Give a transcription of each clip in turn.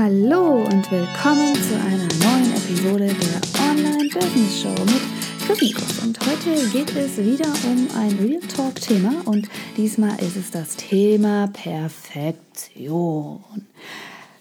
Hallo und willkommen zu einer neuen Episode der Online Business Show mit Chrismikus. Und heute geht es wieder um ein Real Talk Thema und diesmal ist es das Thema Perfektion.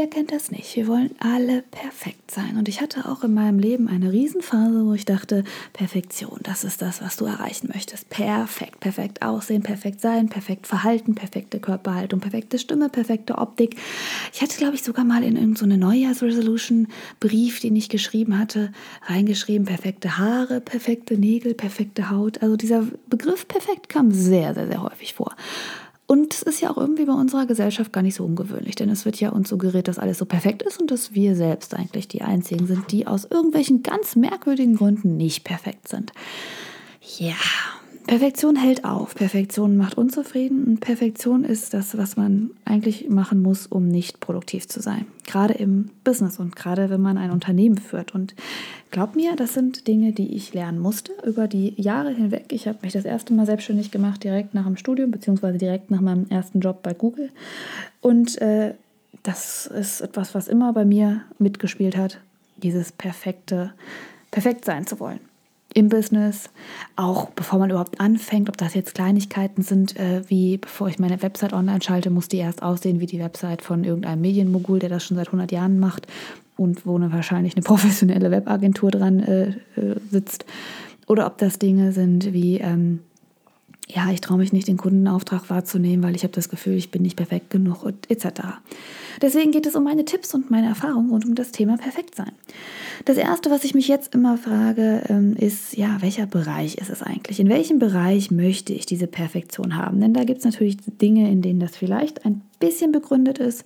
Wer kennt das nicht? Wir wollen alle perfekt sein. Und ich hatte auch in meinem Leben eine Riesenphase, wo ich dachte, Perfektion, das ist das, was du erreichen möchtest. Perfekt, perfekt aussehen, perfekt sein, perfekt verhalten, perfekte Körperhaltung, perfekte Stimme, perfekte Optik. Ich hatte, glaube ich, sogar mal in irgendeine so Neujahrsresolution Brief, den ich geschrieben hatte, reingeschrieben, perfekte Haare, perfekte Nägel, perfekte Haut. Also dieser Begriff perfekt kam sehr, sehr, sehr häufig vor. Und es ist ja auch irgendwie bei unserer Gesellschaft gar nicht so ungewöhnlich, denn es wird ja uns suggeriert, dass alles so perfekt ist und dass wir selbst eigentlich die Einzigen sind, die aus irgendwelchen ganz merkwürdigen Gründen nicht perfekt sind. Ja, Perfektion hält auf, Perfektion macht unzufrieden und Perfektion ist das, was man eigentlich machen muss, um nicht produktiv zu sein. Gerade im Business und gerade wenn man ein Unternehmen führt. Und glaub mir, das sind Dinge, die ich lernen musste über die Jahre hinweg. Ich habe mich das erste Mal selbstständig gemacht, direkt nach dem Studium, beziehungsweise direkt nach meinem ersten Job bei Google. Und äh, das ist etwas, was immer bei mir mitgespielt hat, dieses perfekte, perfekt sein zu wollen im Business, auch bevor man überhaupt anfängt, ob das jetzt Kleinigkeiten sind, äh, wie bevor ich meine Website online schalte, muss die erst aussehen wie die Website von irgendeinem Medienmogul, der das schon seit 100 Jahren macht und wo eine, wahrscheinlich eine professionelle Webagentur dran äh, äh, sitzt. Oder ob das Dinge sind wie, ähm, ja, ich traue mich nicht, den Kundenauftrag wahrzunehmen, weil ich habe das Gefühl, ich bin nicht perfekt genug und etc. Deswegen geht es um meine Tipps und meine Erfahrungen rund um das Thema Perfektsein. Das Erste, was ich mich jetzt immer frage, ähm, ist, ja, welcher Bereich ist es eigentlich? In welchem Bereich möchte ich diese Perfektion haben? Denn da gibt es natürlich Dinge, in denen das vielleicht ein bisschen begründet ist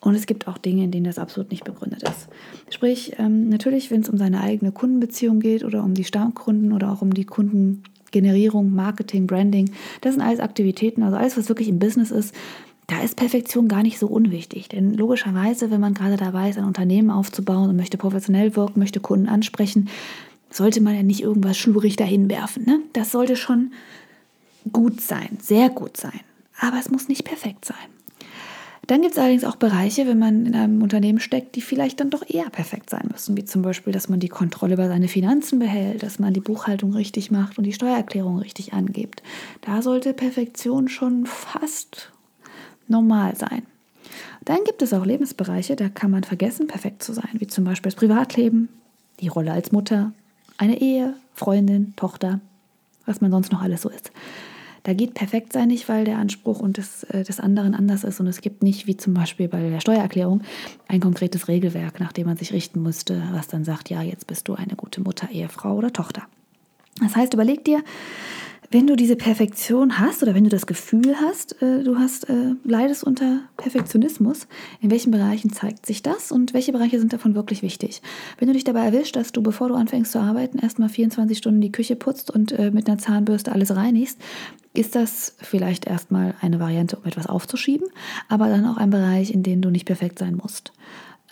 und es gibt auch Dinge, in denen das absolut nicht begründet ist. Sprich, ähm, natürlich, wenn es um seine eigene Kundenbeziehung geht oder um die Stammkunden oder auch um die Kundengenerierung, Marketing, Branding, das sind alles Aktivitäten, also alles, was wirklich im Business ist, da ist Perfektion gar nicht so unwichtig. Denn logischerweise, wenn man gerade dabei ist, ein Unternehmen aufzubauen und möchte professionell wirken, möchte Kunden ansprechen, sollte man ja nicht irgendwas schlurig dahin werfen. Ne? Das sollte schon gut sein, sehr gut sein. Aber es muss nicht perfekt sein. Dann gibt es allerdings auch Bereiche, wenn man in einem Unternehmen steckt, die vielleicht dann doch eher perfekt sein müssen, wie zum Beispiel, dass man die Kontrolle über seine Finanzen behält, dass man die Buchhaltung richtig macht und die Steuererklärung richtig angibt. Da sollte Perfektion schon fast normal sein. Dann gibt es auch Lebensbereiche, da kann man vergessen, perfekt zu sein, wie zum Beispiel das Privatleben, die Rolle als Mutter, eine Ehe, Freundin, Tochter, was man sonst noch alles so ist. Da geht perfekt sein nicht, weil der Anspruch und des, äh, des anderen anders ist und es gibt nicht, wie zum Beispiel bei der Steuererklärung, ein konkretes Regelwerk, nach dem man sich richten müsste, was dann sagt, ja, jetzt bist du eine gute Mutter, Ehefrau oder Tochter. Das heißt, überleg dir, wenn du diese Perfektion hast oder wenn du das Gefühl hast, äh, du hast, äh, leidest unter Perfektionismus, in welchen Bereichen zeigt sich das und welche Bereiche sind davon wirklich wichtig? Wenn du dich dabei erwischt, dass du, bevor du anfängst zu arbeiten, erstmal 24 Stunden die Küche putzt und äh, mit einer Zahnbürste alles reinigst, ist das vielleicht erstmal eine Variante, um etwas aufzuschieben, aber dann auch ein Bereich, in dem du nicht perfekt sein musst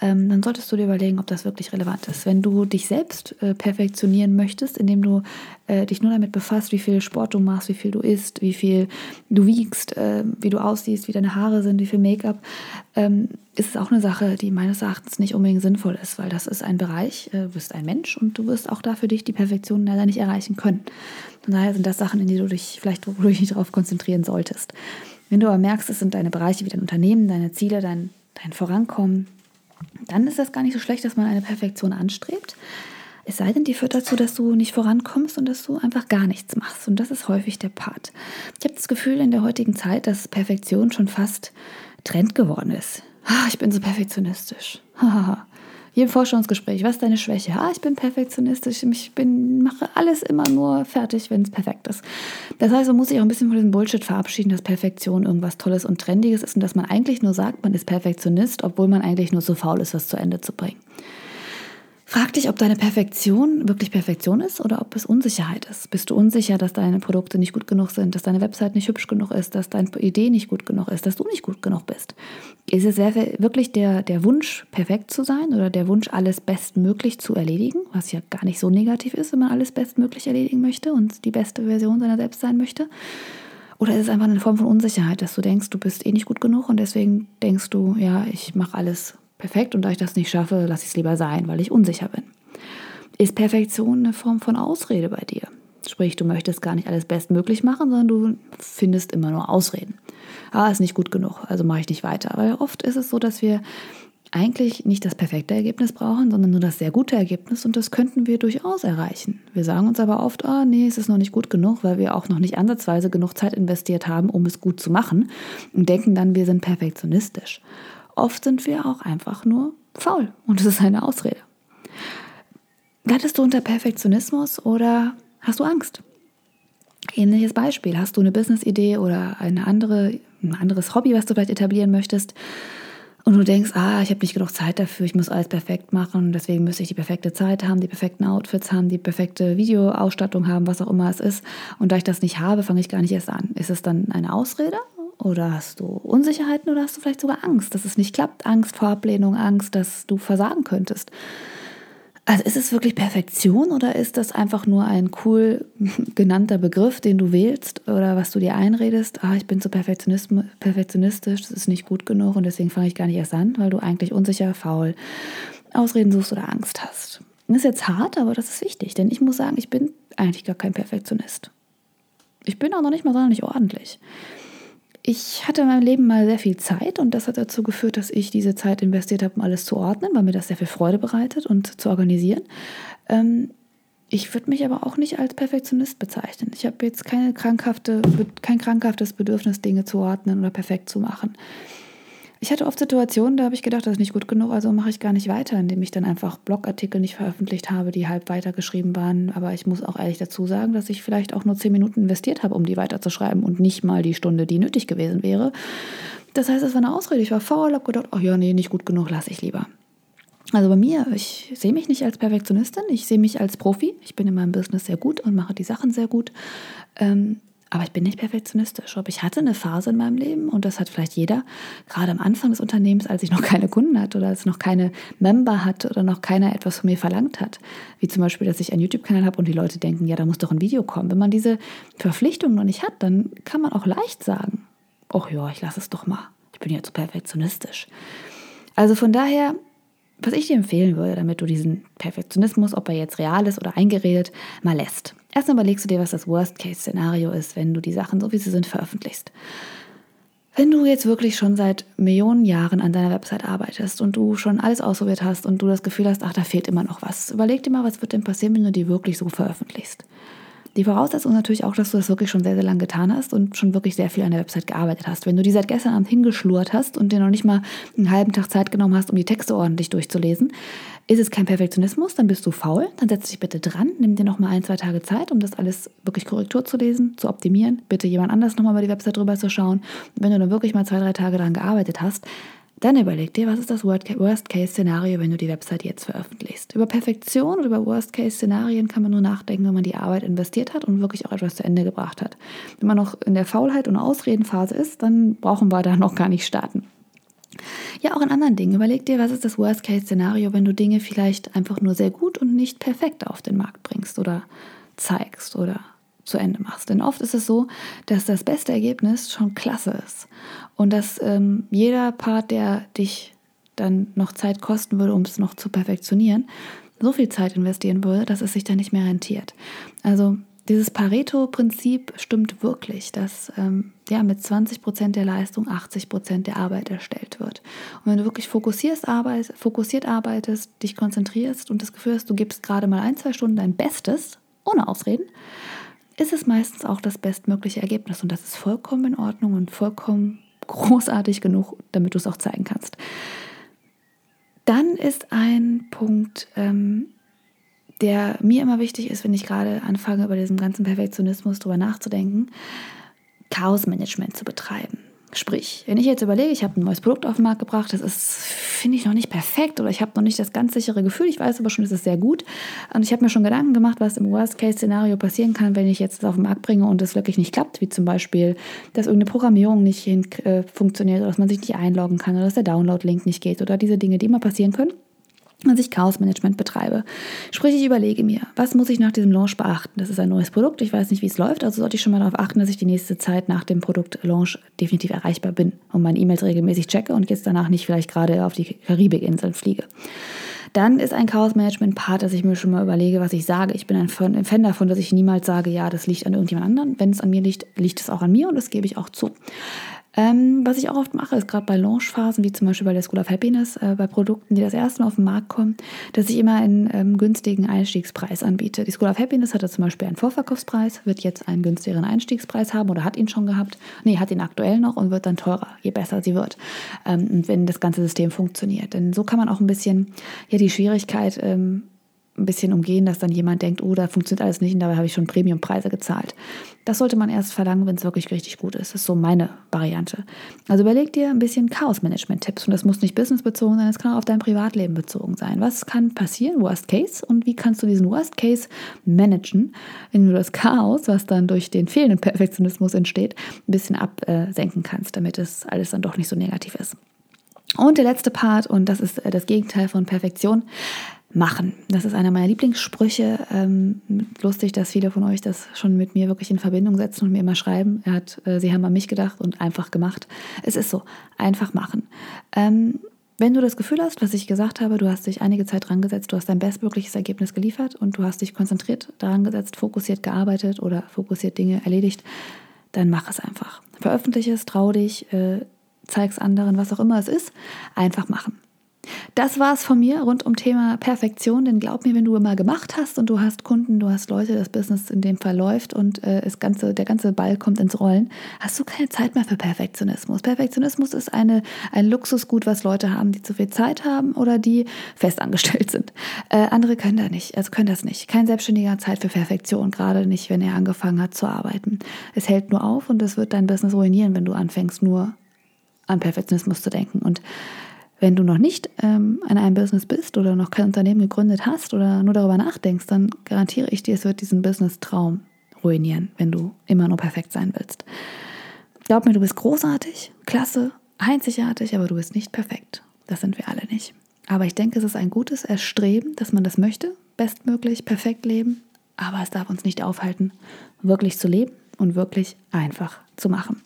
ähm, dann solltest du dir überlegen, ob das wirklich relevant ist. Wenn du dich selbst äh, perfektionieren möchtest, indem du äh, dich nur damit befasst, wie viel Sport du machst, wie viel du isst, wie viel du wiegst, äh, wie du aussiehst, wie deine Haare sind, wie viel Make-up, ähm, ist es auch eine Sache, die meines Erachtens nicht unbedingt sinnvoll ist, weil das ist ein Bereich, äh, du bist ein Mensch und du wirst auch da für dich die Perfektion leider nicht erreichen können. Von daher sind das Sachen, in die du dich vielleicht du dich darauf konzentrieren solltest. Wenn du aber merkst, es sind deine Bereiche wie dein Unternehmen, deine Ziele, dein, dein Vorankommen, dann ist das gar nicht so schlecht, dass man eine Perfektion anstrebt. Es sei denn, die führt dazu, dass du nicht vorankommst und dass du einfach gar nichts machst. Und das ist häufig der Part. Ich habe das Gefühl in der heutigen Zeit, dass Perfektion schon fast Trend geworden ist. Ah, ich bin so perfektionistisch. jedem Forschungsgespräch, was ist deine Schwäche? Ah, ich bin perfektionistisch, ich bin, mache alles immer nur fertig, wenn es perfekt ist. Das heißt, man muss sich auch ein bisschen von diesem Bullshit verabschieden, dass Perfektion irgendwas Tolles und Trendiges ist und dass man eigentlich nur sagt, man ist Perfektionist, obwohl man eigentlich nur so faul ist, was zu Ende zu bringen. Frag dich, ob deine Perfektion wirklich Perfektion ist oder ob es Unsicherheit ist. Bist du unsicher, dass deine Produkte nicht gut genug sind, dass deine Website nicht hübsch genug ist, dass deine Idee nicht gut genug ist, dass du nicht gut genug bist? Ist es wirklich der, der Wunsch, perfekt zu sein oder der Wunsch, alles bestmöglich zu erledigen, was ja gar nicht so negativ ist, wenn man alles bestmöglich erledigen möchte und die beste Version seiner selbst sein möchte? Oder ist es einfach eine Form von Unsicherheit, dass du denkst, du bist eh nicht gut genug und deswegen denkst du, ja, ich mache alles perfekt und da ich das nicht schaffe, lasse ich es lieber sein, weil ich unsicher bin. Ist Perfektion eine Form von Ausrede bei dir? Sprich, du möchtest gar nicht alles bestmöglich machen, sondern du findest immer nur Ausreden. Ah, ist nicht gut genug, also mache ich nicht weiter. Weil oft ist es so, dass wir eigentlich nicht das perfekte Ergebnis brauchen, sondern nur das sehr gute Ergebnis und das könnten wir durchaus erreichen. Wir sagen uns aber oft, ah, nee, es ist noch nicht gut genug, weil wir auch noch nicht ansatzweise genug Zeit investiert haben, um es gut zu machen und denken dann, wir sind perfektionistisch. Oft sind wir auch einfach nur faul und es ist eine Ausrede. Leidest du unter Perfektionismus oder hast du Angst? Ähnliches Beispiel. Hast du eine Business-Idee oder eine andere, ein anderes Hobby, was du vielleicht etablieren möchtest? Und du denkst, ah, ich habe nicht genug Zeit dafür, ich muss alles perfekt machen, deswegen müsste ich die perfekte Zeit haben, die perfekten Outfits haben, die perfekte Videoausstattung haben, was auch immer es ist. Und da ich das nicht habe, fange ich gar nicht erst an. Ist es dann eine Ausrede? Oder hast du Unsicherheiten oder hast du vielleicht sogar Angst, dass es nicht klappt? Angst vor Ablehnung, Angst, dass du versagen könntest? Also ist es wirklich Perfektion oder ist das einfach nur ein cool genannter Begriff, den du wählst oder was du dir einredest? Ah, ich bin so perfektionistisch, das ist nicht gut genug und deswegen fange ich gar nicht erst an, weil du eigentlich unsicher, faul, Ausreden suchst oder Angst hast. Das ist jetzt hart, aber das ist wichtig, denn ich muss sagen, ich bin eigentlich gar kein Perfektionist. Ich bin auch noch nicht mal sonderlich ordentlich. Ich hatte in meinem Leben mal sehr viel Zeit und das hat dazu geführt, dass ich diese Zeit investiert habe, um alles zu ordnen, weil mir das sehr viel Freude bereitet und zu organisieren. Ähm, ich würde mich aber auch nicht als Perfektionist bezeichnen. Ich habe jetzt keine krankhafte, kein krankhaftes Bedürfnis, Dinge zu ordnen oder perfekt zu machen. Ich hatte oft Situationen, da habe ich gedacht, das ist nicht gut genug, also mache ich gar nicht weiter, indem ich dann einfach Blogartikel nicht veröffentlicht habe, die halb weitergeschrieben waren. Aber ich muss auch ehrlich dazu sagen, dass ich vielleicht auch nur zehn Minuten investiert habe, um die weiterzuschreiben und nicht mal die Stunde, die nötig gewesen wäre. Das heißt, es war eine Ausrede. Ich war faul, habe gedacht, ach ja, nee, nicht gut genug, lasse ich lieber. Also bei mir, ich sehe mich nicht als Perfektionistin, ich sehe mich als Profi. Ich bin in meinem Business sehr gut und mache die Sachen sehr gut. Ähm, aber ich bin nicht perfektionistisch. Ob ich hatte eine Phase in meinem Leben und das hat vielleicht jeder, gerade am Anfang des Unternehmens, als ich noch keine Kunden hatte oder als noch keine Member hatte oder noch keiner etwas von mir verlangt hat. Wie zum Beispiel, dass ich einen YouTube-Kanal habe und die Leute denken, ja, da muss doch ein Video kommen. Wenn man diese Verpflichtung noch nicht hat, dann kann man auch leicht sagen, ach ja, ich lasse es doch mal. Ich bin ja zu perfektionistisch. Also von daher was ich dir empfehlen würde, damit du diesen Perfektionismus, ob er jetzt real ist oder eingeredet, mal lässt. Erstmal überlegst du dir, was das Worst-Case-Szenario ist, wenn du die Sachen, so wie sie sind, veröffentlichst. Wenn du jetzt wirklich schon seit Millionen Jahren an deiner Website arbeitest und du schon alles ausprobiert hast und du das Gefühl hast, ach, da fehlt immer noch was, überleg dir mal, was wird denn passieren, wenn du die wirklich so veröffentlichst. Die Voraussetzung ist natürlich auch, dass du das wirklich schon sehr, sehr lange getan hast und schon wirklich sehr viel an der Website gearbeitet hast. Wenn du die seit gestern Abend hingeschlurrt hast und dir noch nicht mal einen halben Tag Zeit genommen hast, um die Texte ordentlich durchzulesen, ist es kein Perfektionismus, dann bist du faul, dann setz dich bitte dran, nimm dir noch mal ein, zwei Tage Zeit, um das alles wirklich Korrektur zu lesen, zu optimieren, bitte jemand anders noch mal über die Website drüber zu schauen. Wenn du dann wirklich mal zwei, drei Tage daran gearbeitet hast, dann überleg dir, was ist das Worst-Case-Szenario, wenn du die Website jetzt veröffentlichst. Über Perfektion oder über Worst-Case-Szenarien kann man nur nachdenken, wenn man die Arbeit investiert hat und wirklich auch etwas zu Ende gebracht hat. Wenn man noch in der Faulheit und Ausredenphase ist, dann brauchen wir da noch gar nicht starten. Ja, auch in anderen Dingen. Überleg dir, was ist das Worst-Case-Szenario, wenn du Dinge vielleicht einfach nur sehr gut und nicht perfekt auf den Markt bringst oder zeigst oder zu Ende machst. Denn oft ist es so, dass das beste Ergebnis schon klasse ist und dass ähm, jeder Part, der dich dann noch Zeit kosten würde, um es noch zu perfektionieren, so viel Zeit investieren würde, dass es sich dann nicht mehr rentiert. Also dieses Pareto-Prinzip stimmt wirklich, dass ähm, ja, mit 20 Prozent der Leistung 80 Prozent der Arbeit erstellt wird. Und wenn du wirklich fokussiert, arbeit, fokussiert arbeitest, dich konzentrierst und das Gefühl hast, du gibst gerade mal ein, zwei Stunden dein Bestes, ohne Ausreden, ist es meistens auch das bestmögliche Ergebnis. Und das ist vollkommen in Ordnung und vollkommen großartig genug, damit du es auch zeigen kannst. Dann ist ein Punkt, ähm, der mir immer wichtig ist, wenn ich gerade anfange, über diesen ganzen Perfektionismus drüber nachzudenken, Chaosmanagement zu betreiben. Sprich, wenn ich jetzt überlege, ich habe ein neues Produkt auf den Markt gebracht, das ist, finde ich, noch nicht perfekt oder ich habe noch nicht das ganz sichere Gefühl, ich weiß aber schon, es ist sehr gut. Und ich habe mir schon Gedanken gemacht, was im Worst-Case-Szenario passieren kann, wenn ich jetzt das auf den Markt bringe und es wirklich nicht klappt, wie zum Beispiel, dass irgendeine Programmierung nicht hin, äh, funktioniert oder dass man sich nicht einloggen kann oder dass der Download-Link nicht geht oder diese Dinge, die immer passieren können. Dass ich Chaos-Management betreibe. Sprich, ich überlege mir, was muss ich nach diesem Launch beachten? Das ist ein neues Produkt, ich weiß nicht, wie es läuft, also sollte ich schon mal darauf achten, dass ich die nächste Zeit nach dem Produktlaunch definitiv erreichbar bin und meine E-Mails regelmäßig checke und jetzt danach nicht vielleicht gerade auf die Karibikinseln fliege. Dann ist ein Chaos-Management-Part, dass ich mir schon mal überlege, was ich sage. Ich bin ein Fan davon, dass ich niemals sage, ja, das liegt an irgendjemand anderen. Wenn es an mir liegt, liegt es auch an mir und das gebe ich auch zu. Ähm, was ich auch oft mache, ist gerade bei Launchphasen, wie zum Beispiel bei der School of Happiness, äh, bei Produkten, die das erste Mal auf den Markt kommen, dass ich immer einen ähm, günstigen Einstiegspreis anbiete. Die School of Happiness hatte zum Beispiel einen Vorverkaufspreis, wird jetzt einen günstigeren Einstiegspreis haben oder hat ihn schon gehabt. Nee, hat ihn aktuell noch und wird dann teurer, je besser sie wird, ähm, wenn das ganze System funktioniert. Denn so kann man auch ein bisschen ja, die Schwierigkeit ähm, ein bisschen umgehen, dass dann jemand denkt, oh, da funktioniert alles nicht und dabei habe ich schon Premiumpreise gezahlt. Das sollte man erst verlangen, wenn es wirklich richtig gut ist. Das ist so meine Variante. Also überleg dir ein bisschen Chaos-Management-Tipps und das muss nicht businessbezogen sein, das kann auch auf dein Privatleben bezogen sein. Was kann passieren, Worst Case, und wie kannst du diesen Worst Case managen, wenn du das Chaos, was dann durch den fehlenden Perfektionismus entsteht, ein bisschen absenken kannst, damit es alles dann doch nicht so negativ ist. Und der letzte Part, und das ist äh, das Gegenteil von Perfektion, machen. Das ist einer meiner Lieblingssprüche. Ähm, lustig, dass viele von euch das schon mit mir wirklich in Verbindung setzen und mir immer schreiben. Er hat, äh, sie haben an mich gedacht und einfach gemacht. Es ist so, einfach machen. Ähm, wenn du das Gefühl hast, was ich gesagt habe, du hast dich einige Zeit dran gesetzt, du hast dein bestmögliches Ergebnis geliefert und du hast dich konzentriert daran gesetzt, fokussiert gearbeitet oder fokussiert Dinge erledigt, dann mach es einfach. Veröffentliche es, trau dich, äh, zeig es anderen, was auch immer es ist. Einfach machen. Das war es von mir rund um Thema Perfektion. Denn glaub mir, wenn du mal gemacht hast und du hast Kunden, du hast Leute, das Business in dem Fall läuft und äh, das ganze, der ganze Ball kommt ins Rollen, hast du keine Zeit mehr für Perfektionismus. Perfektionismus ist eine, ein Luxusgut, was Leute haben, die zu viel Zeit haben oder die festangestellt sind. Äh, andere können da nicht, also können das nicht. Kein Selbstständiger hat Zeit für Perfektion, gerade nicht, wenn er angefangen hat zu arbeiten. Es hält nur auf und es wird dein Business ruinieren, wenn du anfängst, nur an Perfektionismus zu denken. Und wenn du noch nicht ähm, in einem Business bist oder noch kein Unternehmen gegründet hast oder nur darüber nachdenkst, dann garantiere ich dir, es wird diesen Business-Traum ruinieren, wenn du immer nur perfekt sein willst. Glaub mir, du bist großartig, klasse, einzigartig, aber du bist nicht perfekt. Das sind wir alle nicht. Aber ich denke, es ist ein gutes Erstreben, dass man das möchte, bestmöglich, perfekt leben. Aber es darf uns nicht aufhalten, wirklich zu leben und wirklich einfach zu machen.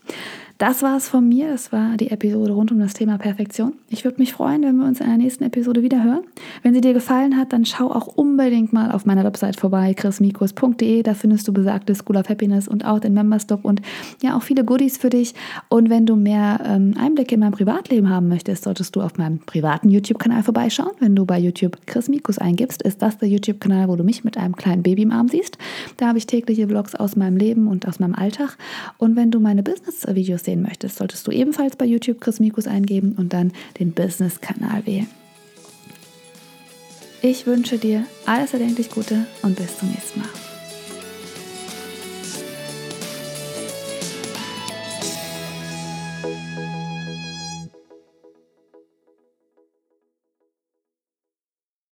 Das war es von mir. Das war die Episode rund um das Thema Perfektion. Ich würde mich freuen, wenn wir uns in der nächsten Episode wieder hören. Wenn sie dir gefallen hat, dann schau auch unbedingt mal auf meiner Website vorbei, chrismikus.de. Da findest du besagte School of Happiness und auch den Member Stop und ja auch viele Goodies für dich. Und wenn du mehr ähm, Einblicke in mein Privatleben haben möchtest, solltest du auf meinem privaten YouTube-Kanal vorbeischauen. Wenn du bei YouTube Chris Mikus eingibst, ist das der YouTube-Kanal, wo du mich mit einem kleinen Baby im Arm siehst. Da habe ich tägliche Vlogs aus meinem Leben und aus meinem Alltag. Und wenn du meine Business-Videos sehen möchtest, solltest du ebenfalls bei YouTube Chris Mikus eingeben und dann den Business-Kanal wählen. Ich wünsche dir alles erdenklich Gute und bis zum nächsten Mal.